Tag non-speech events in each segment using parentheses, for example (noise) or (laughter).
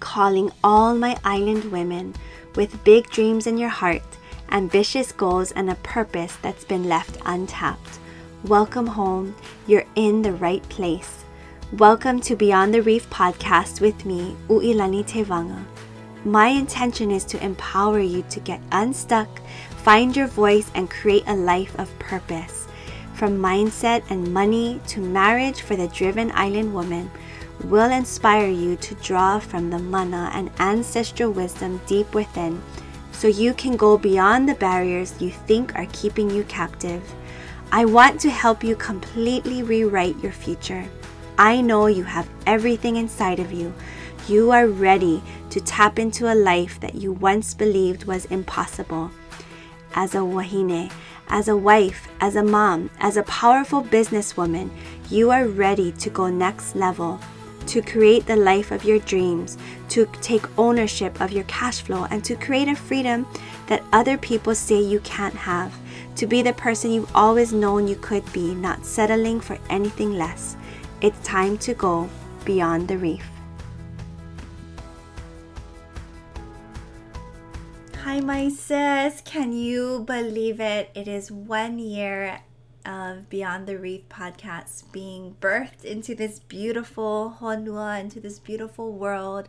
calling all my island women with big dreams in your heart, ambitious goals, and a purpose that's been left untapped. Welcome home. You're in the right place. Welcome to Beyond the Reef podcast with me, Uilani Tevaga. My intention is to empower you to get unstuck, find your voice, and create a life of purpose. From mindset and money to marriage for the driven island woman will inspire you to draw from the mana and ancestral wisdom deep within so you can go beyond the barriers you think are keeping you captive. I want to help you completely rewrite your future. I know you have everything inside of you. You are ready to tap into a life that you once believed was impossible. As a wahine, as a wife, as a mom, as a powerful businesswoman, you are ready to go next level to create the life of your dreams, to take ownership of your cash flow, and to create a freedom that other people say you can't have, to be the person you've always known you could be, not settling for anything less. It's time to go beyond the reef. Hi, my sis. Can you believe it? It is one year of Beyond the Reef podcast being birthed into this beautiful Honua, into this beautiful world.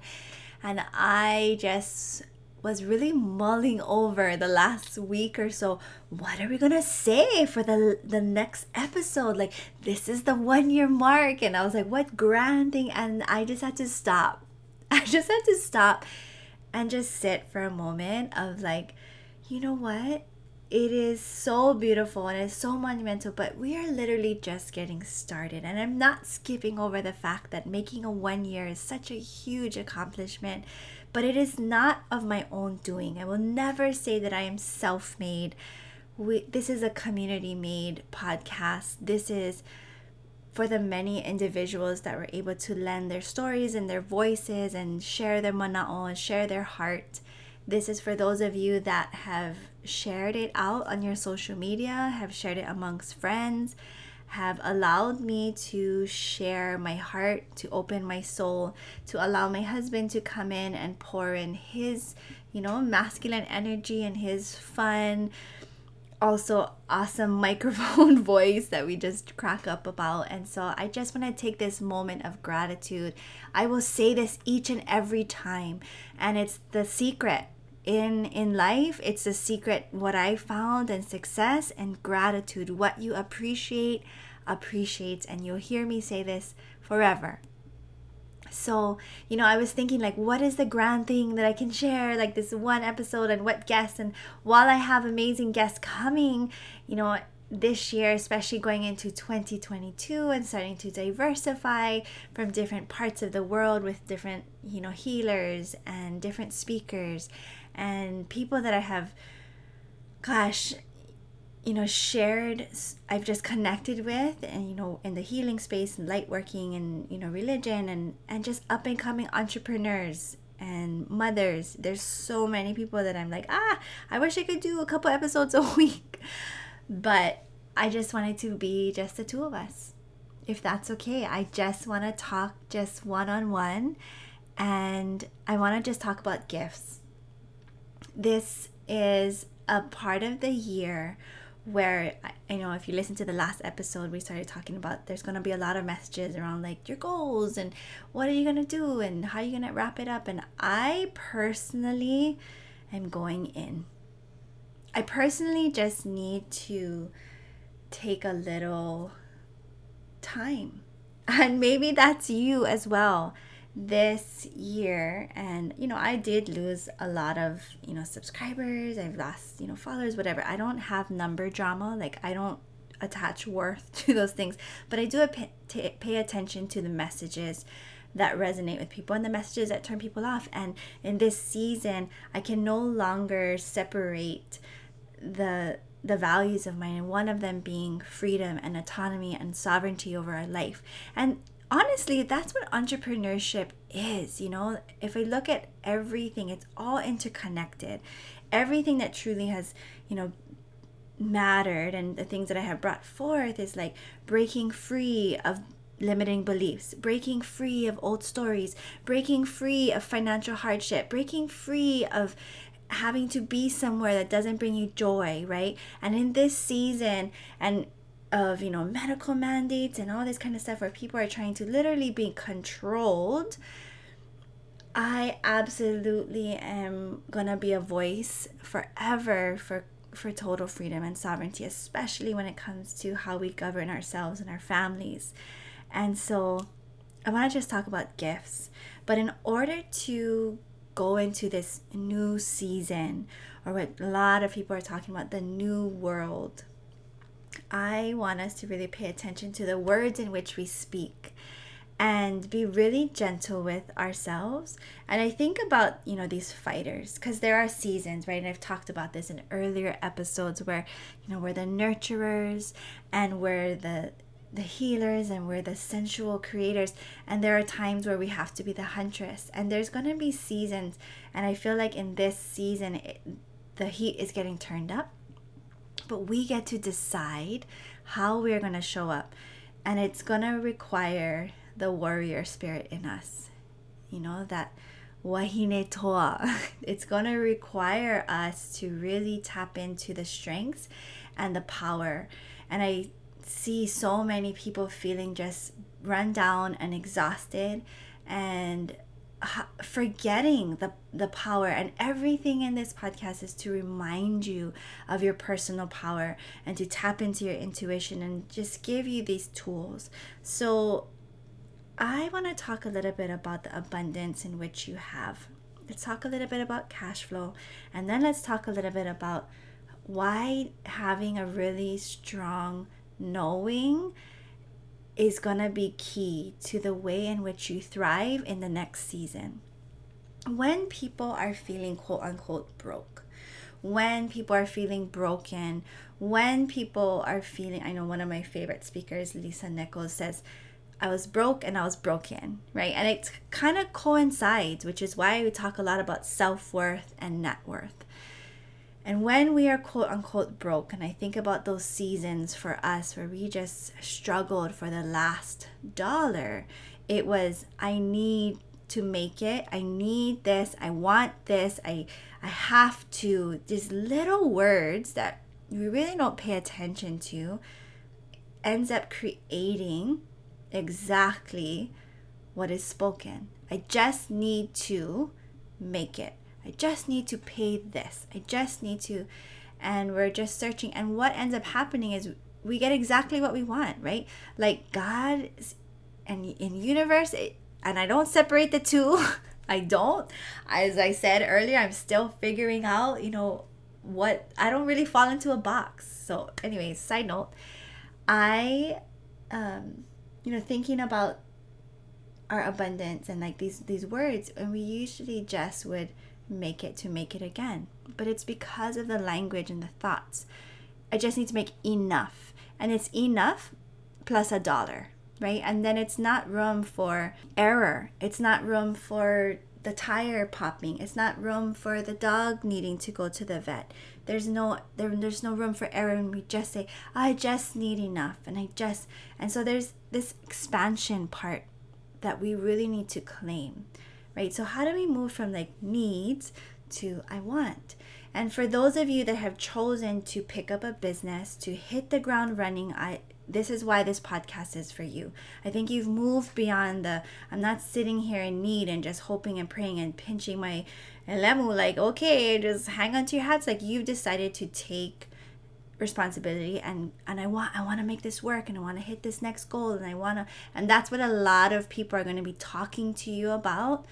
And I just was really mulling over the last week or so. What are we gonna say for the the next episode? Like this is the one year mark. And i was like what grand thing and i just had to stop. (laughs) I just had to stop and just sit for a moment of like you know what it is so beautiful and it's so monumental, but we are literally just getting started. And I'm not skipping over the fact that making a one year is such a huge accomplishment, but it is not of my own doing. I will never say that I am self made. This is a community made podcast. This is for the many individuals that were able to lend their stories and their voices and share their mana'o and share their heart. This is for those of you that have shared it out on your social media, have shared it amongst friends, have allowed me to share my heart, to open my soul, to allow my husband to come in and pour in his, you know, masculine energy and his fun, also awesome (laughs) microphone (laughs) voice that we just crack up about. And so I just want to take this moment of gratitude. I will say this each and every time, and it's the secret in in life it's a secret what i found and success and gratitude. What you appreciate appreciates and you'll hear me say this forever. So you know i was thinking like what is the grand thing that i can share like this one episode and what guests? And while i have amazing guests coming you know this year especially going into 2022 and starting to diversify from different parts of the world with different you know healers and different speakers and people that I have, gosh, you know, shared, I've just connected with, and you know, in the healing space and light working and you know, religion and and just up and coming entrepreneurs and mothers. There's so many people that I'm like, ah, I wish I could do a couple episodes a (laughs) week, but I just wanted to be just the two of us. If that's okay, I just want to talk just one on one, and I want to just talk about gifts this is a part of the year where I know if you listen to the last episode, we started talking about there's going to be a lot of messages around like your goals and what are you going to do and how are you going to wrap it up. And I personally am going in. I personally just need to take a little time. (laughs) And maybe that's you as well this year and you know i did lose a lot of you know subscribers i've lost you know followers whatever. I don't have number drama like i don't attach worth (laughs) to those things but i do pay, pay attention to the messages that resonate with people and the messages that turn people off and in this season i can no longer separate the the values of mine and one of them being freedom and autonomy and sovereignty over our life. And honestly, that's what entrepreneurship is. You know, if I look at everything, it's all interconnected. Everything that truly has, you know, mattered and the things that I have brought forth is like breaking free of limiting beliefs, breaking free of old stories, breaking free of financial hardship, breaking free of having to be somewhere that doesn't bring you joy, right? And in this season and of, you know, medical mandates and all this kind of stuff where people are trying to literally be controlled, I absolutely am to be a voice forever for for total freedom and sovereignty, especially when it comes to how we govern ourselves and our families. And so I want to just talk about gifts. But in order to go into this new season, or what a lot of people are talking about, the new world, I want us to really pay attention to the words in which we speak and be really gentle with ourselves. And I think about, you know, these fighters because there are seasons, right? And I've talked about this in earlier episodes where, you know, we're the nurturers and we're the the healers and we're the sensual creators and there are times where we have to be the huntress and there's going to be seasons and i feel like in this season it, the heat is getting turned up but we get to decide how we're going to show up. And it's going to require the warrior spirit in us you know that wahine toa (laughs) it's going to require us to really tap into the strengths and the power. And i see so many people feeling just run down and exhausted and forgetting the the power and everything in this podcast is to remind you of your personal power and to tap into your intuition and just give you these tools. So i want to talk a little bit about the abundance in which you have. Let's talk a little bit about cash flow and then let's talk a little bit about why having a really strong knowing is going to be key to the way in which you thrive in the next season. When people are feeling quote unquote broke, when people are feeling broken, when people are feeling, I know one of my favorite speakers, Lisa Nichols, says, I was broke and I was broken, right? And it kind of coincides, which is why we talk a lot about self worth and net worth. And when we are quote unquote broke, and I think about those seasons for us where we just struggled for the last dollar, it was, I need to make it. I need this. I want this. I I have to. These little words that we really don't pay attention to ends up creating exactly what is spoken. I just need to make it. I just need to pay this. I just need to. And we're just searching. And what ends up happening is we get exactly what we want, right? Like God and in universe, it, and I don't separate the two. (laughs) I don't. As I said earlier, I'm still figuring out, you know, what I don't really fall into a box. So, anyways, side note, I um you know, thinking about our abundance and like these these words and we usually just would make it to make it again. But it's because of the language and the thoughts. I just need to make enough. And it's enough plus a dollar, right? And then it's not room for error. It's not room for the tire popping. It's not room for the dog needing to go to the vet. There's no there, there's no room for error and we just say, I just need enough and I just and so there's this expansion part that we really need to claim right? So, how do we move from like needs to I want? And for those of you that have chosen to pick up a business, to hit the ground running, I this is why this podcast is for you. I think you've moved beyond the I'm not sitting here in need and just hoping and praying and pinching my lemu like okay, just hang on to your hats like you've decided to take responsibility and and I want I want to make this work and I want to hit this next goal and I want to and that's what a lot of people are going to be talking to you about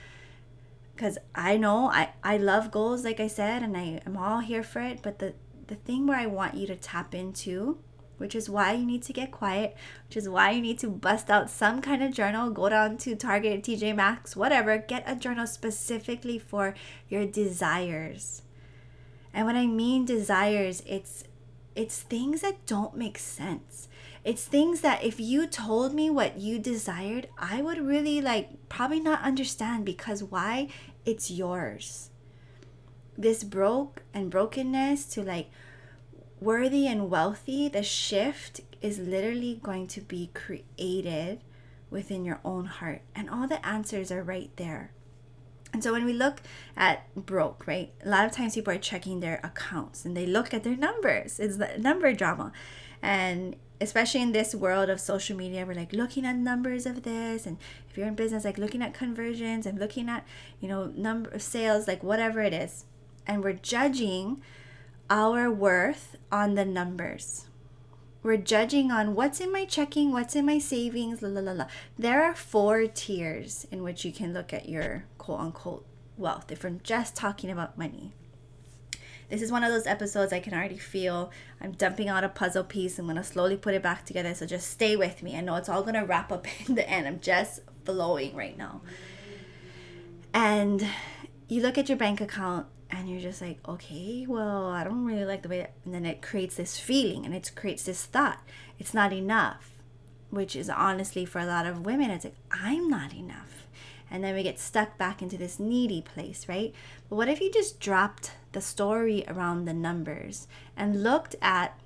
cuz I know I I love goals like I said and I am all here for it but the the thing where I want you to tap into which is why you need to get quiet, which is why you need to bust out some kind of journal, go down to Target, TJ Maxx, whatever, get a journal specifically for your desires. And when I mean desires, it's it's things that don't make sense. It's things that if you told me what you desired, I would really like probably not understand because why? It's yours. This broke and brokenness to like worthy and wealthy, the shift is literally going to be created within your own heart. And all the answers are right there. And so when we look at broke, right, a lot of times people are checking their accounts and they look at their numbers. It's the number drama. And especially in this world of social media, we're like looking at numbers of this. And if you're in business, like looking at conversions and looking at, you know, number of sales, like whatever it is. And we're judging our worth on the numbers. We're judging on what's in my checking, what's in my savings, la la la la. There are four tiers in which you can look at your quote unquote wealth if I'm just talking about money. This is one of those episodes I can already feel I'm dumping out a puzzle piece. I'm going to slowly put it back together. So just stay with me. I know it's all going to wrap up (laughs) in the end. I'm just flowing right now. And you look at your bank account and you're just like, okay, well, I don't really like the way, that, and then it creates this feeling and it creates this thought. It's not enough, which is honestly for a lot of women, it's like, I'm not enough. And then we get stuck back into this needy place, right? But what if you just dropped the story around the numbers and looked at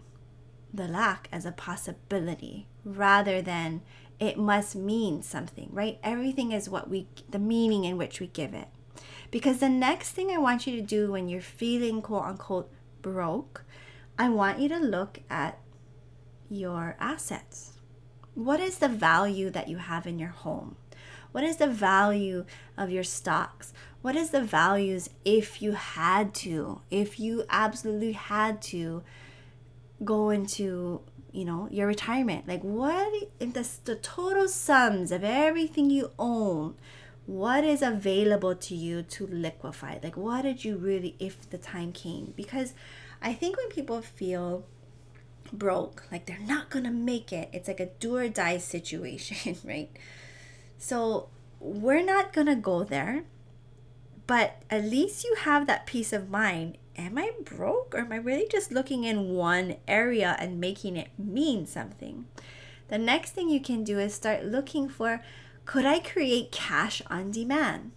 the lack as a possibility rather than it must mean something, right? Everything is what we, the meaning in which we give it. Because the next thing I want you to do when you're feeling quote unquote broke, I want you to look at your assets. What is the value that you have in your home? What is the value of your stocks? What is the values if you had to, if you absolutely had to go into, you know, your retirement? Like what in the, the total sums of everything you own? What is available to you to liquefy? Like what did you really if the time came? Because i think when people feel broke like they're not gonna make it. It's like a do or die (laughs) situation right? So we're not gonna go there but at least you have that peace of mind. Am i broke or am i really just looking in one area and making it mean something? The next thing you can do is start looking for could I create cash on demand?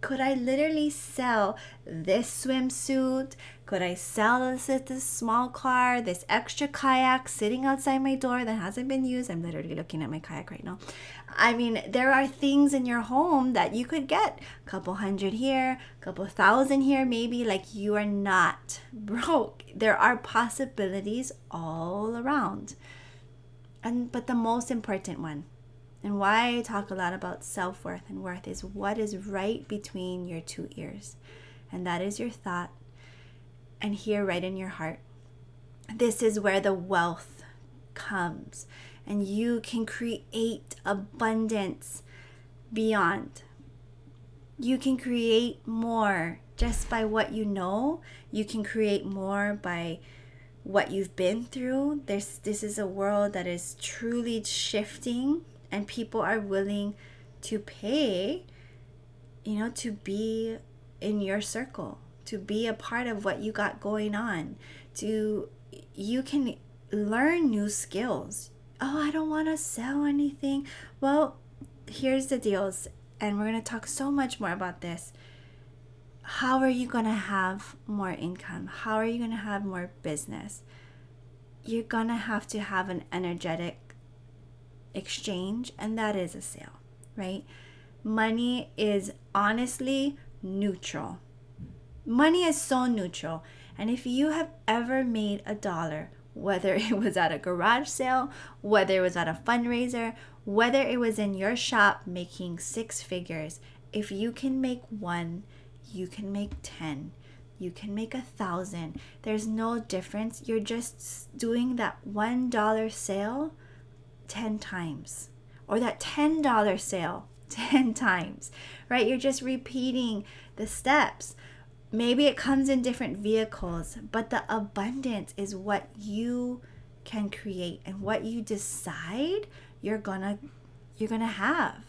Could I literally sell this swimsuit? Could I sell this, this small car, this extra kayak sitting outside my door that hasn't been used? I'm literally looking at my kayak right now. I mean, there are things in your home that you could get a couple hundred here, a couple thousand here, maybe. Like you are not (laughs) broke. There are possibilities all around. And but the most important one and why I talk a lot about self worth and worth is what is right between your two ears. And that is your thought. And here, right in your heart. This is where the wealth comes. And you can create abundance beyond. You can create more just by what you know. You can create more by what you've been through. There's, this is a world that is truly shifting and people are willing to pay you know to be in your circle to be a part of what you got going on to you can learn new skills. Oh i don't want to sell anything. Well here's the deals and we're going to talk so much more about this. How are you going to have more income? How are you going to have more business? You're going to have to have an energetic exchange, and that is a sale, right? Money is honestly neutral. Money is so neutral. And if you have ever made a dollar, (laughs) whether it was at a garage sale, whether it was at a fundraiser, whether it was in your shop making six figures, if you can make one, you can make 10, you can make a thousand. There's no difference. You're just doing that $1 sale 10 times or that $10 sale (laughs) 10 times, right? You're just repeating the steps. Maybe it comes in different vehicles, but the abundance is what you can create and what you decide you're gonna you're gonna have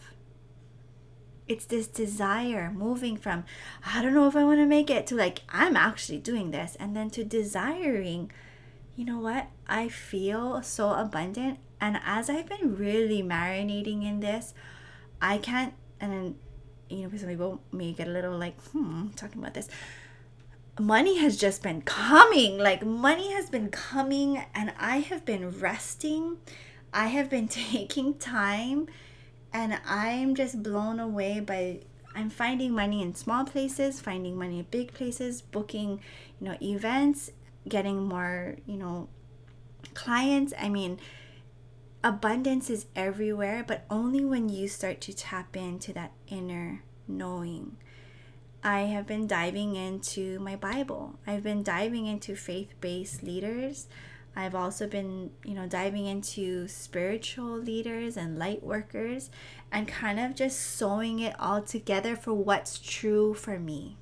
it's this desire moving from i don't know if i want to make it to like i'm actually doing this and then to desiring you know what i feel so abundant and as I've been really marinating in this, I can't, and you know, some people may get a little like, hmm, talking about this. Money has just been coming. Like, money has been coming, and I have been resting. I have been (laughs) taking time And I'm just blown away by I'm finding money in small places, finding money in big places, booking, you know, events, getting more, you know, clients. I mean, abundance is everywhere, but only when you start to tap into that inner knowing. I have been diving into my Bible. I've been diving into faith-based leaders. I've also been, you know, diving into spiritual leaders and light workers and kind of just sewing it all together for what's true for me.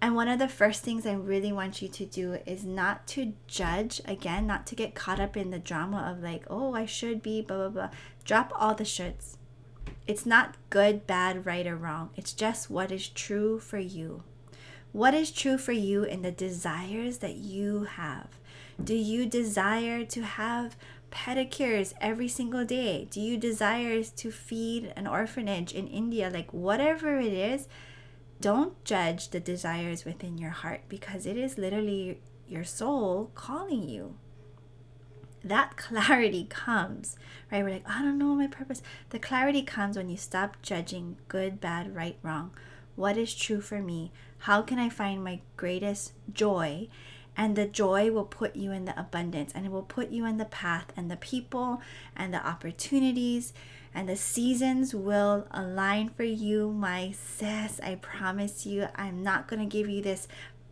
And one of the first things I really want you to do is not to judge, again, not to get caught up in the drama of like, oh, I should be, blah, blah, blah. Drop all the shoulds. It's not good, bad, right, or wrong. It's just what is true for you. What is true for you in the desires that you have? Do you desire to have pedicures every single day? Do you desire to feed an orphanage in India? Like, whatever it is, don't judge the desires within your heart because it is literally your soul calling you. That clarity comes, right? We're like, I don't know my purpose. The clarity comes when you stop judging good, bad, right, wrong. What is true for me? How can I find my greatest joy? And the joy will put you in the abundance and it will put you in the path and the people and the opportunities and the seasons will align for you, my sis. I promise you, I'm not going to give you this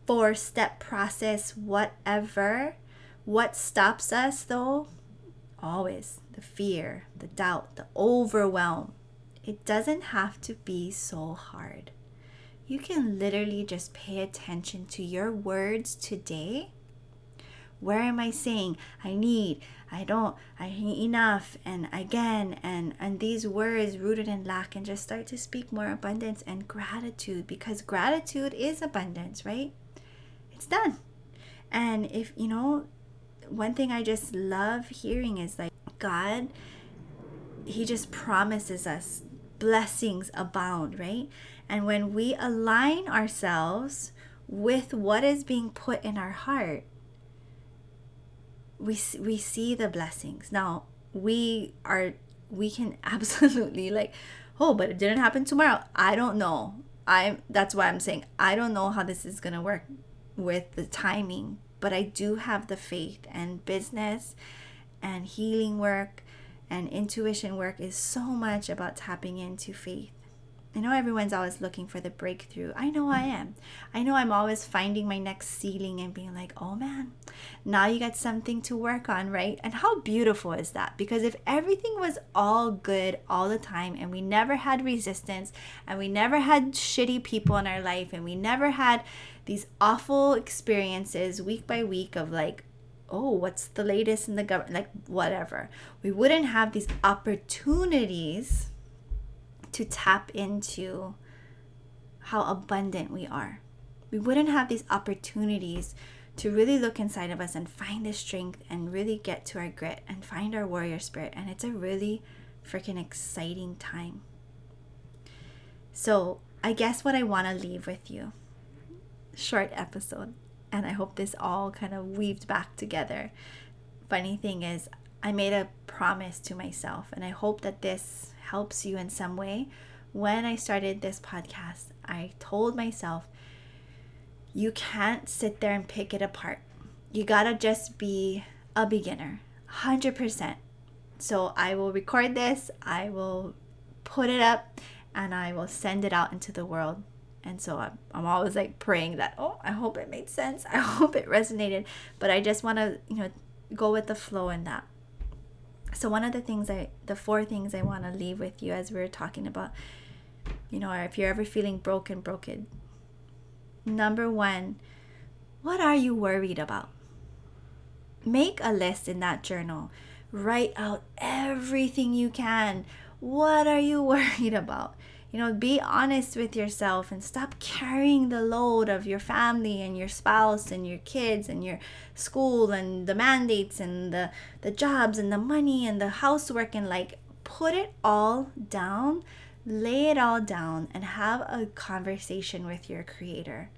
four step process, whatever. What stops us though? Always the fear, the doubt, the overwhelm. It doesn't have to be so hard. You can literally just pay attention to your words today. Where am I saying I need, I don't, I need enough, and again, and and these words rooted in lack, and just start to speak more abundance and gratitude because gratitude is abundance, right? It's done. And if you know, one thing I just love hearing is like God, He just promises us blessings abound, right? And when we align ourselves with what is being put in our heart, we we see the blessings. Now we are we can (laughs) absolutely like oh but it didn't happen tomorrow. I don't know. I'm that's why i'm saying i don't know how this is going to work with the timing but i do have the faith and business and healing work and intuition work is so much about tapping into faith I know everyone's always looking for the breakthrough. I know I am. I know I'm always finding my next ceiling and being like, oh man, now you got something to work on, right? And how beautiful is that? Because if everything was all good all the time and we never had resistance and we never had shitty people in our life and we never had these awful experiences week by week of like, oh, what's the latest in the government, like whatever, we wouldn't have these opportunities to tap into how abundant we are. We wouldn't have these opportunities to really look inside of us and find the strength and really get to our grit and find our warrior spirit. And it's a really freaking exciting time. So, I guess what I want to leave with you short episode, and I hope this all kind of weaved back together. Funny thing is, I made a promise to myself, and I hope that this helps you in some way. When I started this podcast, I told myself, you can't sit there and pick it apart. You gotta just be a beginner, 100%. So I will record this, I will put it up, and I will send it out into the world. And so I'm, I'm always like praying that, oh, I hope it made sense. (laughs) I hope it resonated. But I just want to, you know, go with the flow in that. So one of the things I the four things I want to leave with you as we are talking about you know, if you're ever feeling broken, broken. Number 1, what are you worried about? Make a list in that journal. Write out everything you can. What are you (laughs) worried about? You know, be honest with yourself and stop carrying the load of your family and your spouse and your kids and your school and the mandates and the, the jobs and the money and the housework and like put it all down, lay it all down, and have a conversation with your creator.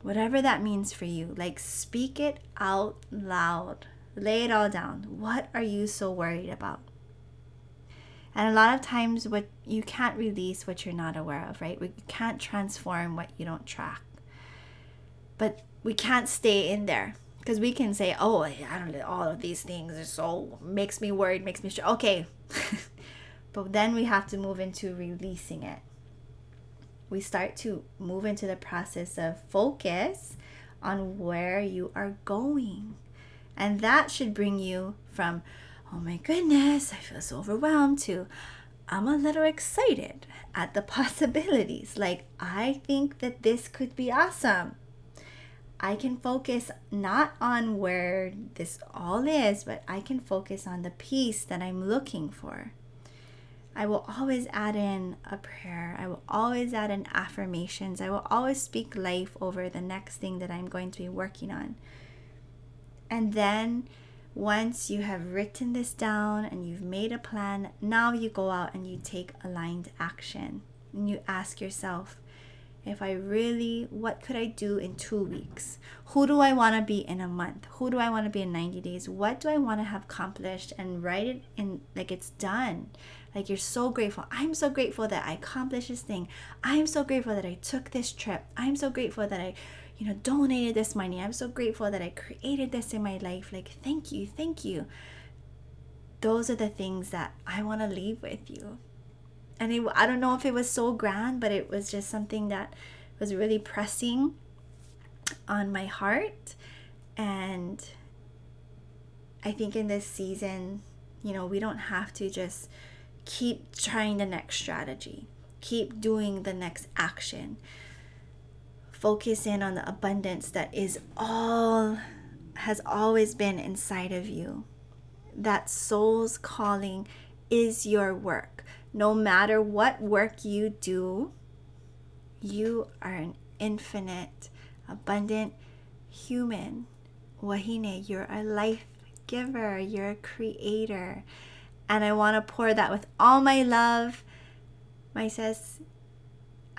Whatever that means for you, like speak it out loud. Lay it all down. What are you so worried about? And a lot of times, what you can't release what you're not aware of, right? We can't transform what you don't track. But we can't stay in there because we can say, "Oh, I don't know, all of these things are so makes me worried, makes me sure." Okay, (laughs) but then we have to move into releasing it. We start to move into the process of focus on where you are going, and that should bring you from, "Oh my goodness, I feel so overwhelmed," to I'm a little excited at the (laughs) possibilities. Like, I think that this could be awesome. I can focus not on where this all is, but I can focus on the peace that I'm looking for. I will always add in a prayer. I will always add in affirmations. I will always speak life over the next thing that I'm going to be working on. And then once you have written this down and you've made a plan, now you go out and you take aligned action. And you ask yourself, if I really, what could I do in two weeks? Who do I want to be in a month? Who do I want to be in 90 days? What do I want to have accomplished and write it in like it's done? Like you're so grateful. I'm so grateful that I accomplished this thing. I'm so grateful that I took this trip. I'm so grateful that I, you know, donated this money. I'm so grateful that I created this in my life. Like, thank you, thank you. Those are the things that I want to leave with you and it, I don't know if it was so grand, but it was just something that was really pressing on my heart. And I think in this season, you know, we don't have to just keep trying the next strategy, keep doing the next action. Focus in on the abundance that is all, has always been inside of you. That soul's calling is your work no matter what work you do, you are an infinite, abundant human. Wahine, you're a life giver, you're a creator. And I want to pour that with all my love. My says,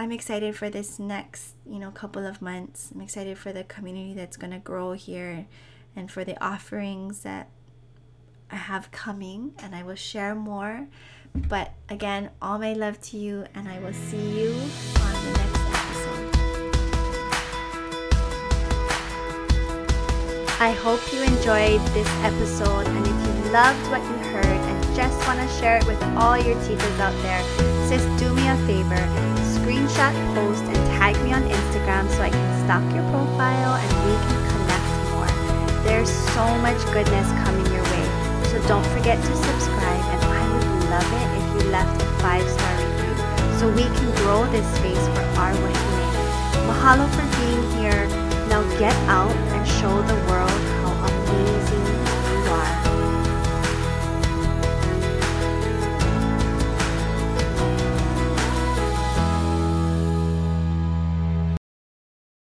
I'm excited for this next, you know, couple of months. I'm excited for the community that's going to grow here and for the offerings that I have coming and I will share more. But again, all my love to you, and I will see you on the next episode. I hope you enjoyed this episode, and if you loved what you heard and just want to share it with all your teachers out there, sis, do me a favor screenshot, post, and tag me on Instagram so I can stalk your profile and we can connect more. There's so much goodness coming your way, so don't forget to subscribe and I would love it if you left a five star review so we can grow this space for our wahine. Mahalo for being here. Now get out and show the